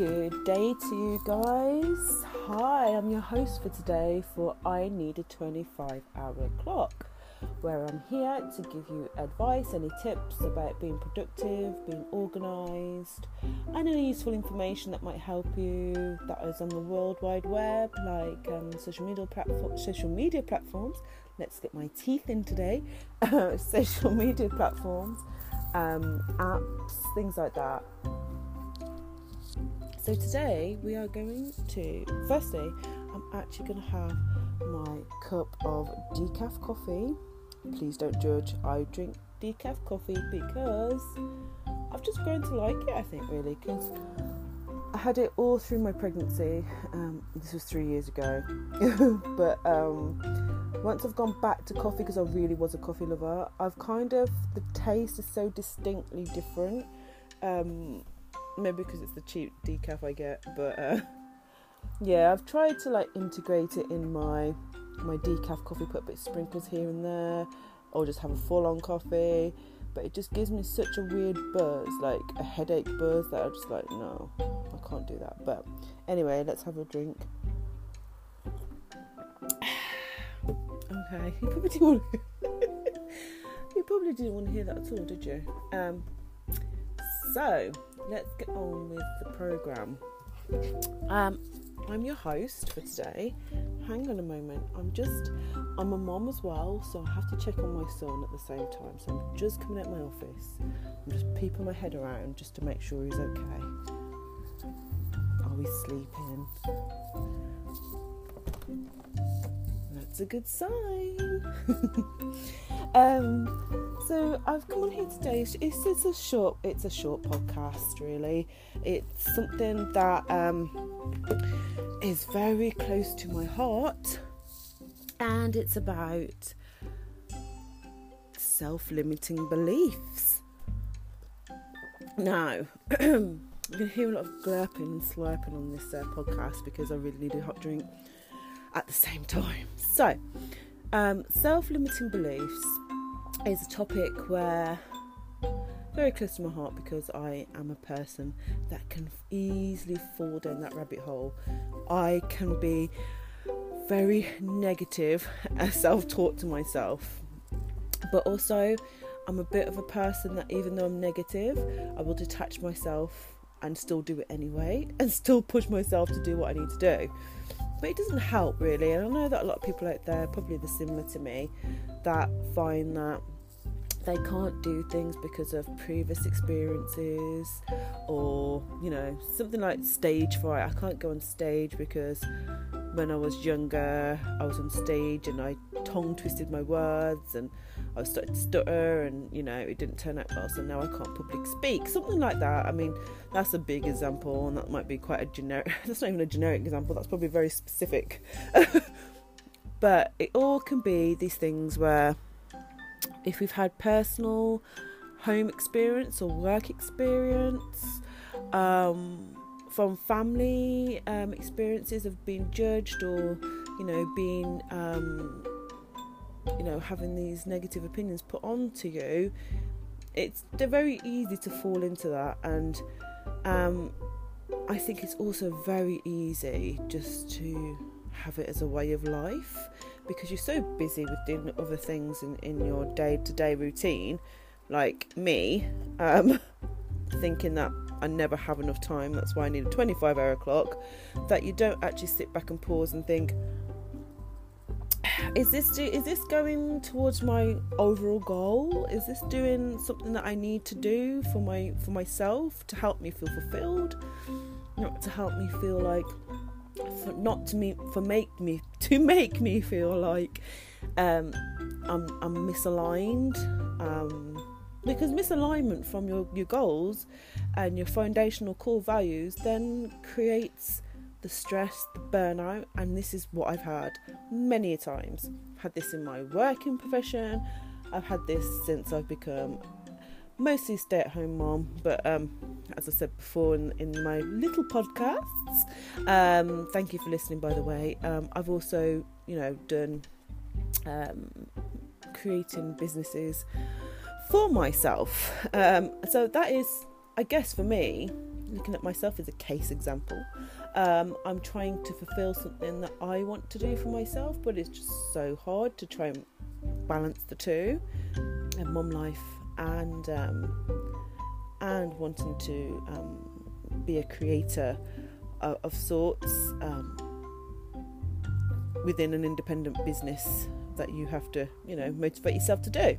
Good day to you guys. Hi, I'm your host for today for I Need a 25 Hour Clock, where I'm here to give you advice, any tips about being productive, being organized, and any useful information that might help you that is on the World Wide Web, like um, social media platform, social media platforms. Let's get my teeth in today. social media platforms, um, apps, things like that so today we are going to, firstly, I'm actually going to have my cup of decaf coffee. Please don't judge, I drink decaf coffee because I've just grown to like it, I think, really, because I had it all through my pregnancy. Um, this was three years ago. but um, once I've gone back to coffee, because I really was a coffee lover, I've kind of, the taste is so distinctly different. Um, maybe because it's the cheap decaf I get, but uh, yeah, I've tried to like integrate it in my my decaf coffee, put a bit of sprinkles here and there, or just have a full on coffee. But it just gives me such a weird buzz, like a headache buzz, that I'm just like, no, I can't do that. But anyway, let's have a drink. okay, you probably didn't want to, you probably didn't want to hear that at all, did you? Um, so let's get on with the program. Um, I'm your host for today. Hang on a moment. I'm just, I'm a mom as well, so I have to check on my son at the same time. So I'm just coming out my office. I'm just peeping my head around just to make sure he's okay. Are we sleeping? That's a good sign. um, so I've come on here today. It's, a short, it's a short podcast. Really, it's something that um, is very close to my heart, and it's about self-limiting beliefs. Now, going to hear a lot of glurping and slurping on this uh, podcast because I really need a hot drink at the same time. So, um, self-limiting beliefs is a topic where very close to my heart because I am a person that can easily fall down that rabbit hole. I can be very negative and self-taught to myself, but also I'm a bit of a person that even though I'm negative, I will detach myself and still do it anyway and still push myself to do what I need to do. But it doesn't help really, and I know that a lot of people out there, probably the similar to me, that find that they can't do things because of previous experiences or you know something like stage fright. I can't go on stage because when i was younger i was on stage and i tongue twisted my words and i started to stutter and you know it didn't turn out well so now i can't public speak. Something like that. I mean that's a big example and that might be quite a generic that's not even a generic example that's probably very specific. But it all can be these things where if we've had personal home experience or work experience, um, from family um, experiences of being judged or, you know, being, um, you know, having these negative opinions put onto you, it's they're very easy to fall into that, and um, I think it's also very easy just to have it as a way of life because you're so busy with doing other things in, in your day to day routine, like me, um, thinking that I never have enough time, that's why I need a 25 hour clock, that you don't actually sit back and pause and think, is this do, is this going towards my overall goal? Is this doing something that I need to do for my for myself to help me feel fulfilled? Not to help me feel like for not to me for make me to make me feel like um, I'm I'm misaligned um, because misalignment from your your goals and your foundational core values then creates the stress, the burnout, and this is what I've had many a times. I've had this in my working profession. I've had this since I've become mostly stay at home mom, but um, as I said before in, in my little podcasts, um, thank you for listening, by the way. Um, I've also, you know, done um, creating businesses for myself. Um, so that is, I guess, for me, looking at myself as a case example. Um, I'm trying to fulfill something that I want to do for myself, but it's just so hard to try and balance the two, and mom life and um, and wanting to um, be a creator of, of sorts um, within an independent business that you have to, you know, motivate yourself to do.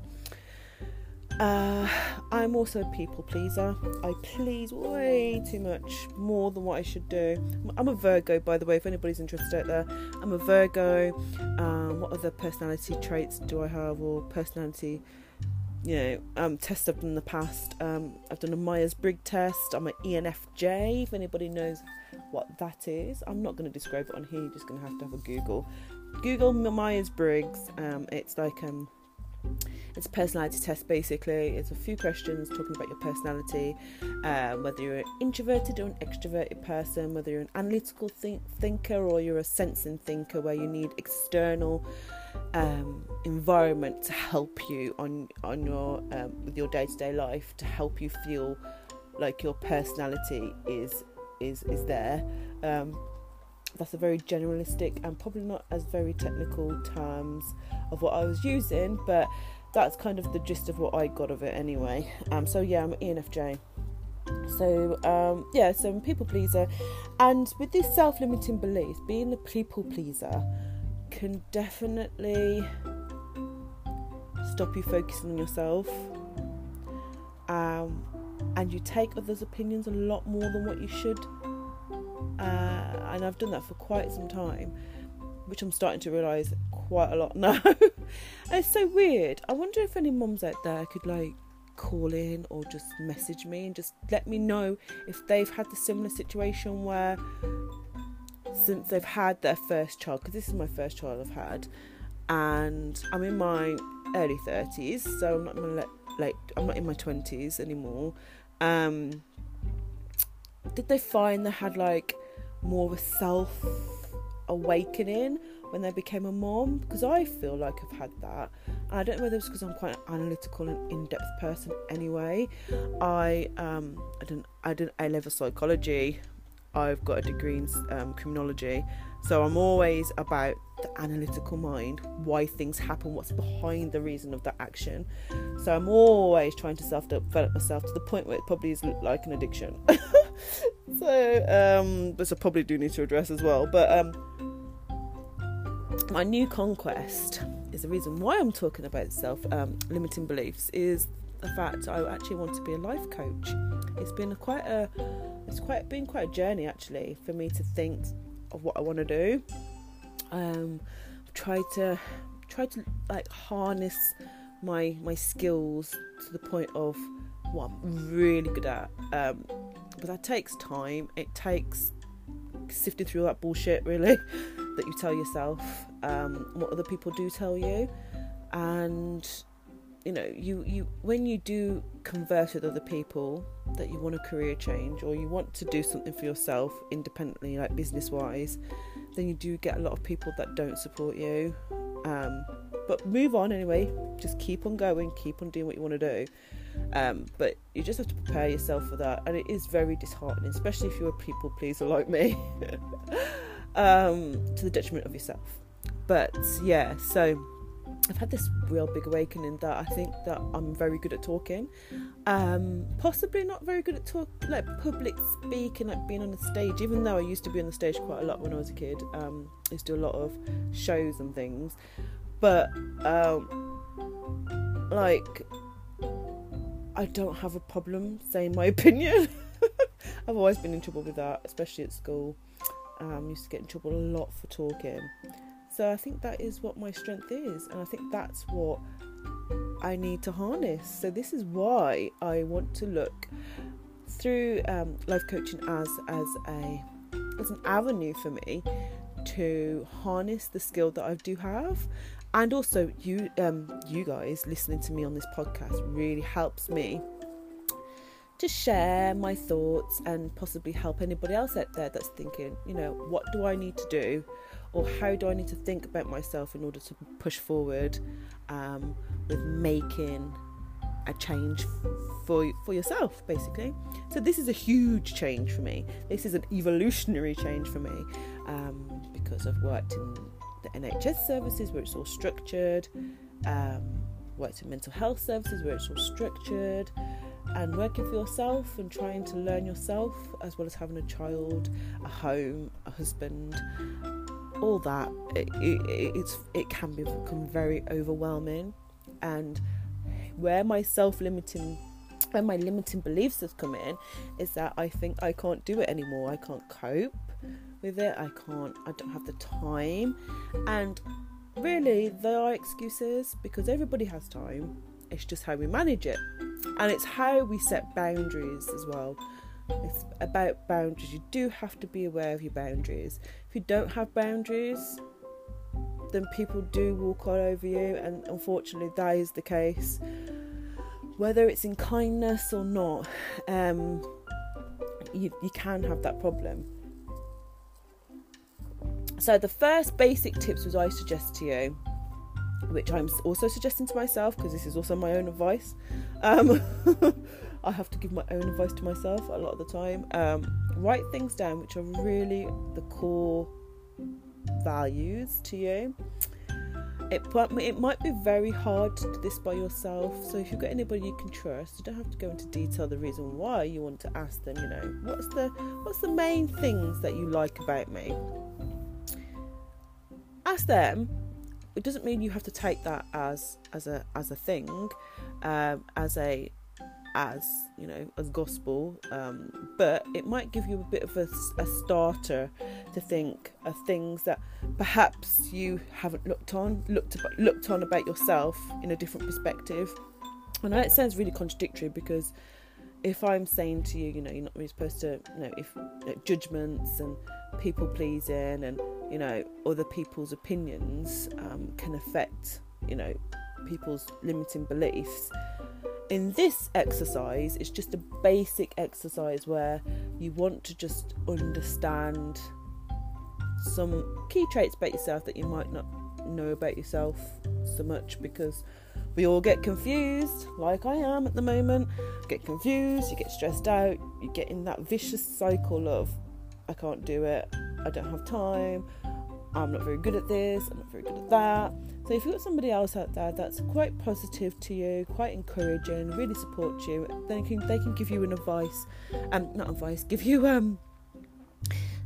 Uh, I'm also a people pleaser. I please way too much more than what I should do. I'm a Virgo, by the way, if anybody's interested out there. I'm a Virgo. Um, what other personality traits do I have, or personality, you know, um, tests I've done in the past? Um, I've done a Myers Briggs test. I'm an ENFJ, if anybody knows what that is. I'm not going to describe it on here, you're just going to have to have a Google. Google Myers Briggs. Um, it's like um, it's a personality test basically. It's a few questions talking about your personality, um, whether you're an introverted or an extroverted person, whether you're an analytical think- thinker or you're a sensing thinker, where you need external um, environment to help you on on your um, with your day to day life to help you feel like your personality is is is there. Um, that's a very generalistic and probably not as very technical terms of what I was using, but that's kind of the gist of what I got of it anyway. Um, so yeah, I'm ENFJ. So um, yeah, so I'm people pleaser, and with this self-limiting belief, being a people pleaser can definitely stop you focusing on yourself. Um, and you take others' opinions a lot more than what you should. Uh, and I've done that for quite some time, which I'm starting to realise quite a lot now. it's so weird. I wonder if any mums out there could like call in or just message me and just let me know if they've had the similar situation where since they've had their first child, because this is my first child I've had, and I'm in my early 30s, so I'm not in my late, I'm not in my 20s anymore. Um, did they find they had like more of a self awakening when they became a mom? Because I feel like I've had that. And I don't know whether it's because I'm quite an analytical and in-depth person anyway. I um I didn't I didn't A psychology. I've got a degree in um, criminology, so I'm always about the analytical mind, why things happen, what's behind the reason of that action. So I'm always trying to self develop myself to the point where it probably is like an addiction. so, um, which I probably do need to address as well. But um, my new conquest is the reason why I'm talking about self um, limiting beliefs is the fact I actually want to be a life coach. It's been quite a it's quite been quite a journey actually for me to think of what I want to do. Um, try to try to like harness my my skills to the point of what I'm really good at. Um, but that takes time. It takes sifting through all that bullshit really that you tell yourself, um, what other people do tell you, and you know you you when you do converse with other people that you want a career change or you want to do something for yourself independently like business wise then you do get a lot of people that don't support you. Um, but move on anyway. Just keep on going keep on doing what you want to do. Um, but you just have to prepare yourself for that. And it is very disheartening especially if you're a people pleaser like me. Um, to the detriment of yourself but yeah so I've had this real big awakening that I think that I'm very good at talking. Um, possibly not very good at talk like public speaking, like being on the stage. Even though I used to be on the stage quite a lot when I was a kid, um, I used to do a lot of shows and things. But um, like, I don't have a problem saying my opinion. I've always been in trouble with that, especially at school. Um, used to get in trouble a lot for talking. So I think that is what my strength is, and I think that's what I need to harness. So this is why I want to look through um, life coaching as as a as an avenue for me to harness the skill that I do have, and also you um, you guys listening to me on this podcast really helps me to share my thoughts and possibly help anybody else out there that's thinking, you know, what do I need to do or how do I need to think about myself in order to push forward um, with making a change for for yourself basically? So this is a huge change for me. This is an evolutionary change for me um, because I've worked in the NHS services where it's all structured um, worked in mental health services where it's all structured and working for yourself and trying to learn yourself as well as having a child a home a husband all that it, it, it's it can become very overwhelming and where my self-limiting where my limiting beliefs have come in is that I think I can't do it anymore. I can't cope with it. I can't I don't have the time. And really there are excuses because everybody has time. It's just how we manage it. And it's how we set boundaries as well. It's about boundaries. You do have to be aware of your boundaries. If you don't have boundaries, then people do walk all over you, and unfortunately, that is the case. Whether it's in kindness or not, um, you, you can have that problem. So, the first basic tips was I suggest to you, which I'm also suggesting to myself because this is also my own advice. Um, I have to give my own advice to myself a lot of the time. Um, write things down which are really the core values to you. It, it might be very hard to do this by yourself. So if you've got anybody you can trust, you don't have to go into detail the reason why you want to ask them. You know, what's the what's the main things that you like about me? Ask them. It doesn't mean you have to take that as as a as a thing, um, as a as you know as gospel um, but it might give you a bit of a, a, starter to think of things that perhaps you haven't looked on looked looked on about yourself in a different perspective. Know it sounds really contradictory because if I'm saying to you, you know, you're not really supposed to, you know, if you know, judgments and people pleasing and you know other people's opinions um, can affect, you know, people's limiting beliefs in this exercise, it's just a basic exercise where you want to just understand some key traits about yourself that you might not know about yourself so much because we all get confused, like I am at the moment. Get confused, you get stressed out, you get in that vicious cycle of I can't do it, I don't have time, I'm not very good at this, I'm not very good at that. So if you've got somebody else out there that's quite positive to you, quite encouraging, really support you, then can, they can give you an advice, um, not advice, give you um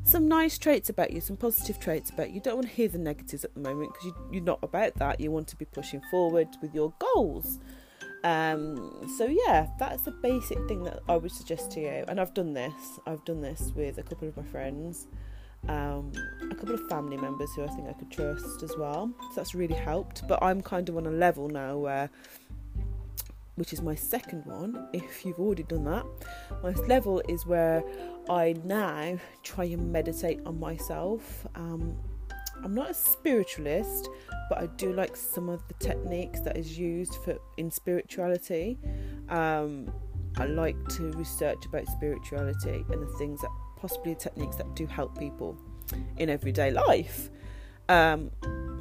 some nice traits about you, some positive traits about you. You don't want to hear the negatives at the moment because you, you're not about that. You want to be pushing forward with your goals. Um, so yeah, that's the basic thing that I would suggest to you. And I've done this. I've done this with a couple of my friends um, a couple of family members who I think I could trust as well. So that's really helped. But I'm kind of on a level now where, which is my second one, if you've already done that, my level is where I now try and meditate on myself. Um, I'm not a spiritualist, but I do like some of the techniques that is used for in spirituality. Um, I like to research about spirituality and the things that possibly techniques that do help people in everyday life. Um,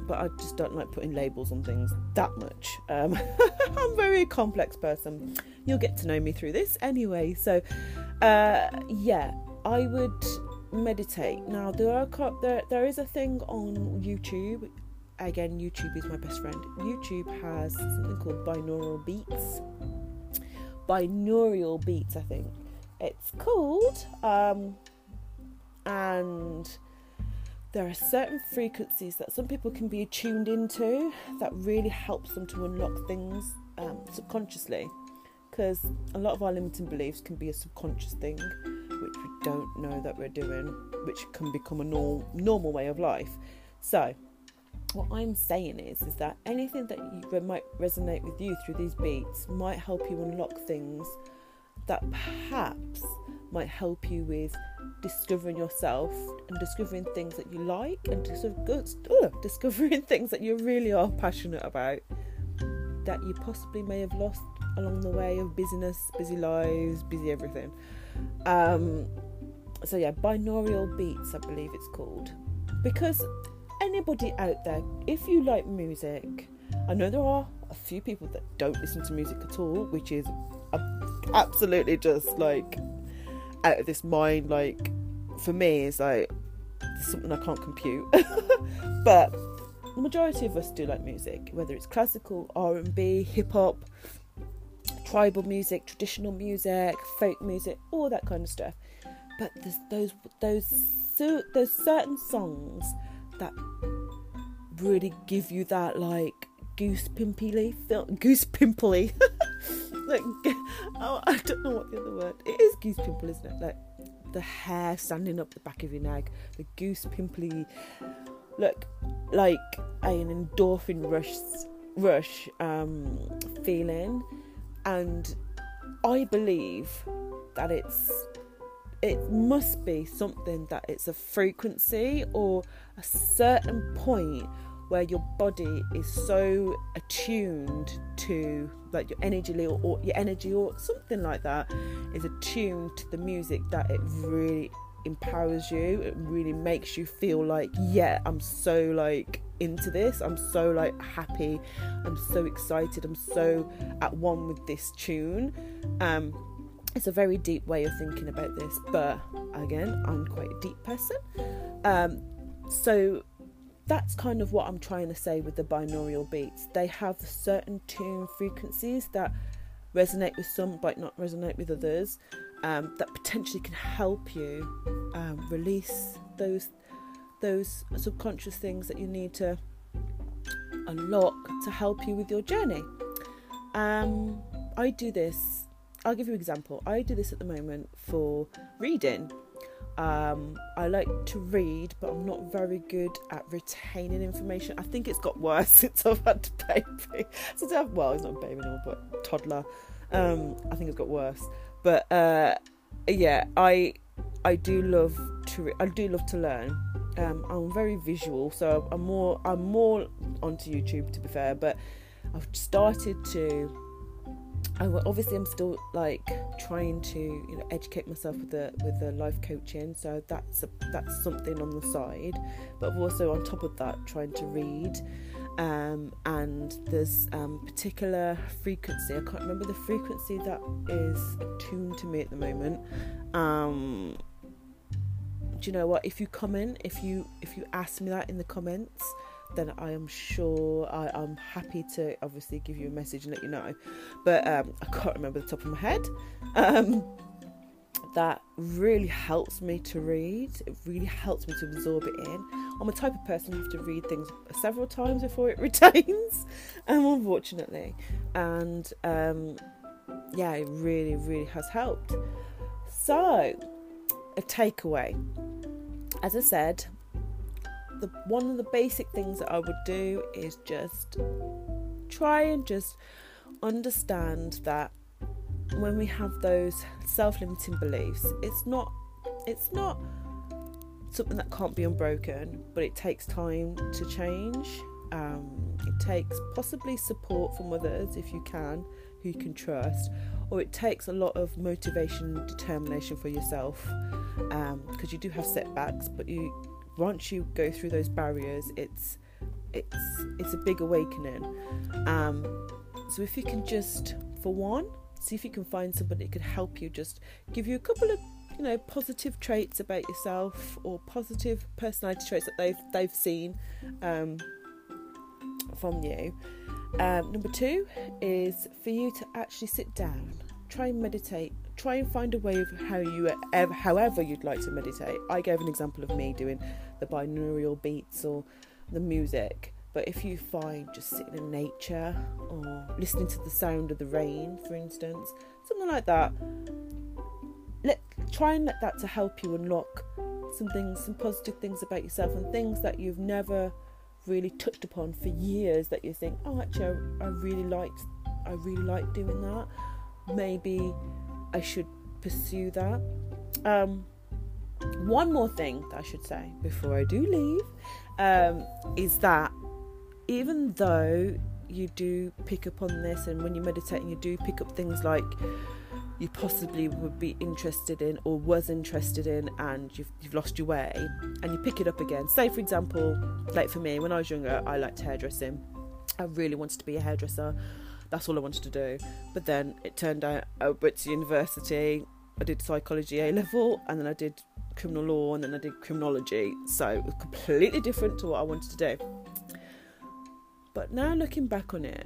but I just don't like putting labels on things that much. Um, I'm a very complex person. You'll get to know me through this anyway. So, uh, yeah, I would meditate. Now there are there there is a thing on YouTube. Again, YouTube is my best friend. YouTube has something called binaural beats. Binaural beats, I think it's called. Um, and there are certain frequencies that some people can be tuned into that really helps them to unlock things um, subconsciously. Because a lot of our limiting beliefs can be a subconscious thing which we don't know that we're doing which can become a norm, normal way of life. So what I'm saying is is that anything that you, might resonate with you through these beats might help you unlock things that perhaps might help you with discovering yourself and discovering things that you like and discovering things that you really are passionate about that you possibly may have lost along the way of busyness, busy lives, busy everything. Um, so yeah, binaural beats, I believe it's called. Because anybody out there, if you like music, I know there are a few people that don't listen to music at all, which is absolutely just like out of this mind. Like for me, it's like something I can't compute. but the majority of us do like music, whether it's classical, R and B, hip hop, tribal music, traditional music, folk music, all that kind of stuff. But there's those those there's certain songs that really give you that like goose pimply feel goose pimply like oh, I don't know what the other word it is goose pimple isn't it? Like the hair standing up the back of your neck the goose pimply look like an endorphin rush rush um, feeling. And I believe that it's it must be something that it's a frequency or a certain point where your body is so attuned to like your energy or, or your energy or something like that is attuned to the music that it really empowers you. It really makes you feel like yeah i'm so like into this. I'm so like happy. I'm so excited. I'm so at one with this tune. Um it's a very deep way of thinking about this but again i'm quite a deep person. Um so that's kind of what i'm trying to say with the binaural beats they have certain tune frequencies that resonate with some but not resonate with others um, that potentially can help you um, release those those subconscious things that you need to unlock to help you with your journey. Um, I do this. I'll give you an example. I do this at the moment for reading. Um, I like to read, but I'm not very good at retaining information. I think it's got worse since I've had a baby. Since I've well, it's not a baby anymore, but toddler. Um, I think it's got worse. But uh, yeah, I I do love to I do love to learn. Um, I'm very visual, so I'm more I'm more onto YouTube to be fair. But I've started to. I, obviously, I'm still like trying to you know educate myself with the with the life coaching, so that's a, that's something on the side. But I've also on top of that trying to read um, and there's um, particular frequency. I can't remember the frequency that is attuned to me at the moment. Um, do you know what? If you comment, if you if you ask me that in the comments, then I am sure I, am happy to obviously give you a message and let you know. But um, I can't remember the top of my head. Um, that really helps me to read. It really helps me to absorb it in. I'm a type of person who have to read things several times before it retains, um, unfortunately. And um, yeah, it really, really has helped. So, a takeaway. As I said, the one of the basic things that I would do is just try and just understand that when we have those self-limiting beliefs it's not it's not something that can't be unbroken but it takes time to change. Um, it takes possibly support from others if you can who you can trust or it takes a lot of motivation determination for yourself because um, you do have setbacks but you once you go through those barriers it's it's it's a big awakening. Um, so if you can just for one see if you can find somebody that could help you just give you a couple of you know positive traits about yourself or positive personality traits that they've they've seen um, from you. Um, number two is for you to actually sit down try and meditate try and find a way of how you ever, however you'd like to meditate i gave an example of me doing the binaural beats or the music but if you find just sitting in nature or listening to the sound of the rain, for instance, something like that, let try and let that to help you unlock some things, some positive things about yourself, and things that you've never really touched upon for years that you think, oh, actually, I, I really liked, I really like doing that. Maybe I should pursue that. Um, one more thing that I should say before I do leave um, is that even though you do pick up on this, and when you meditate, and you do pick up things like you possibly would be interested in or was interested in, and you've, you've lost your way, and you pick it up again. Say, for example, like for me, when I was younger, I liked hairdressing. I really wanted to be a hairdresser. That's all I wanted to do. But then it turned out I went to university. I did psychology A level, and then I did criminal law, and then I did criminology. So it was completely different to what I wanted to do. But now looking back on it,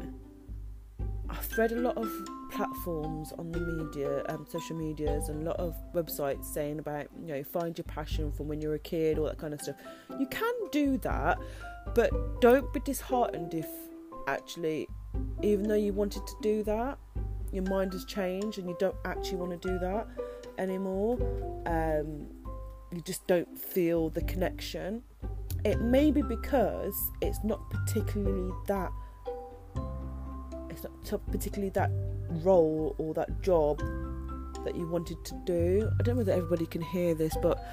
I've read a lot of platforms on the media, um, social medias, and a lot of websites saying about you know find your passion from when you're a kid, all that kind of stuff. You can do that, but don't be disheartened if actually, even though you wanted to do that, your mind has changed and you don't actually want to do that anymore. Um, you just don't feel the connection. It may be because it's not particularly that it's not particularly that role or that job that you wanted to do. I don't know whether everybody can hear this, but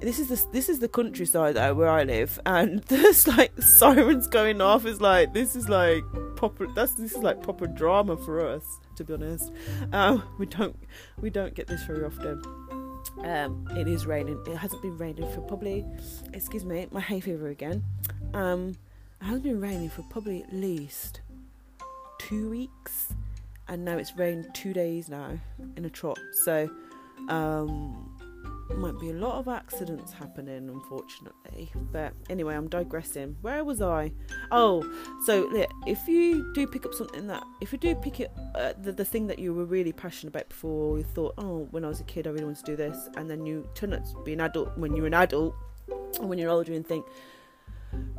this is the this is the countryside where I live, and there's like sirens going off. It's like this is like proper. That's this is like proper drama for us, to be honest. Um, we don't we don't get this very often. Um, it is raining. It hasn't been raining for probably, excuse me, my hay fever again. Um, it hasn't been raining for probably at least two weeks, and now it's rained two days now in a trot. So, um, might be a lot of accidents happening, unfortunately. But anyway, I'm digressing. Where was I? Oh, so if you do pick up something that, if you do pick it, uh, the, the thing that you were really passionate about before, you thought, oh, when I was a kid, I really wanted to do this, and then you turn out to be an adult when you're an adult, or when you're older, and think,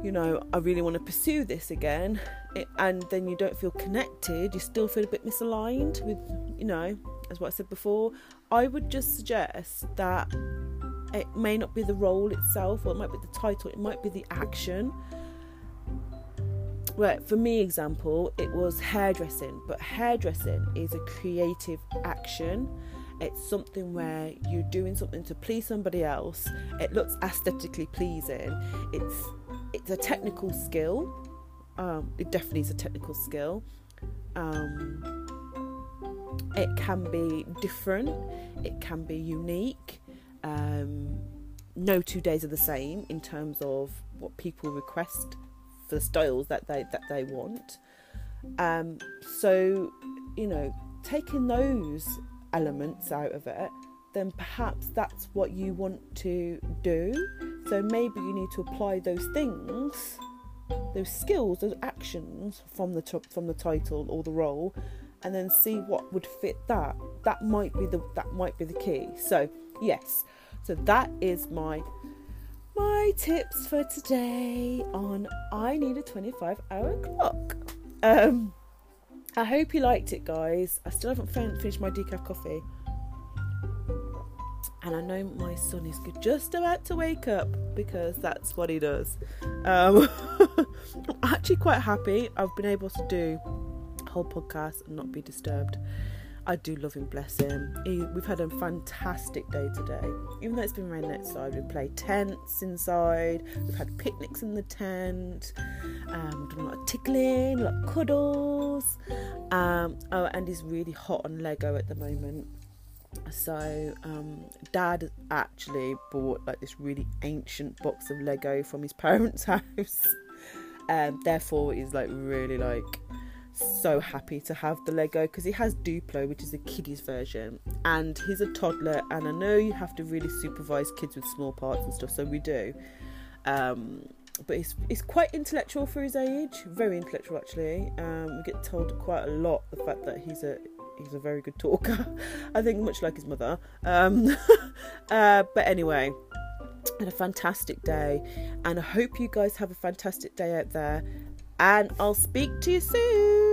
you know, I really want to pursue this again, it, and then you don't feel connected, you still feel a bit misaligned with, you know, as what I said before, I would just suggest that it may not be the role itself, or it might be the title, it might be the action. Well, for me, example, it was hairdressing, but hairdressing is a creative action. It's something where you're doing something to please somebody else. It looks aesthetically pleasing. It's it's a technical skill. Um, it definitely is a technical skill. Um, it can be different. It can be unique. Um, no two days are the same in terms of what people request for the styles that they that they want. Um, so, you know, taking those elements out of it, then perhaps that's what you want to do. So maybe you need to apply those things, those skills, those actions from the t- from the title or the role, and then see what would fit that. That might be the that might be the key. So yes, so that is my my tips for today on I need a 25 hour clock. Um, I hope you liked it, guys. I still haven't finished my decaf coffee and I know my son is just about to wake up because that's what he does. Um, I'm actually quite happy. I've been able to do whole podcast and not be disturbed. I do love him, bless him. He, we've had a fantastic day today. Even though it's been raining outside, we've played tents inside, we've had picnics in the tent, um, done a lot of tickling, a lot of cuddles. Um, oh, and he's really hot on Lego at the moment so um, dad actually bought like this really ancient box of lego from his parents house and therefore he's like really like so happy to have the lego because he has duplo which is a kiddies version and he's a toddler and i know you have to really supervise kids with small parts and stuff so we do um, but he's, he's quite intellectual for his age very intellectual actually um, we get told quite a lot the fact that he's a he's a very good talker. I think much like his mother. Um, uh, but anyway, had a fantastic day, and I hope you guys have a fantastic day out there. And I'll speak to you soon.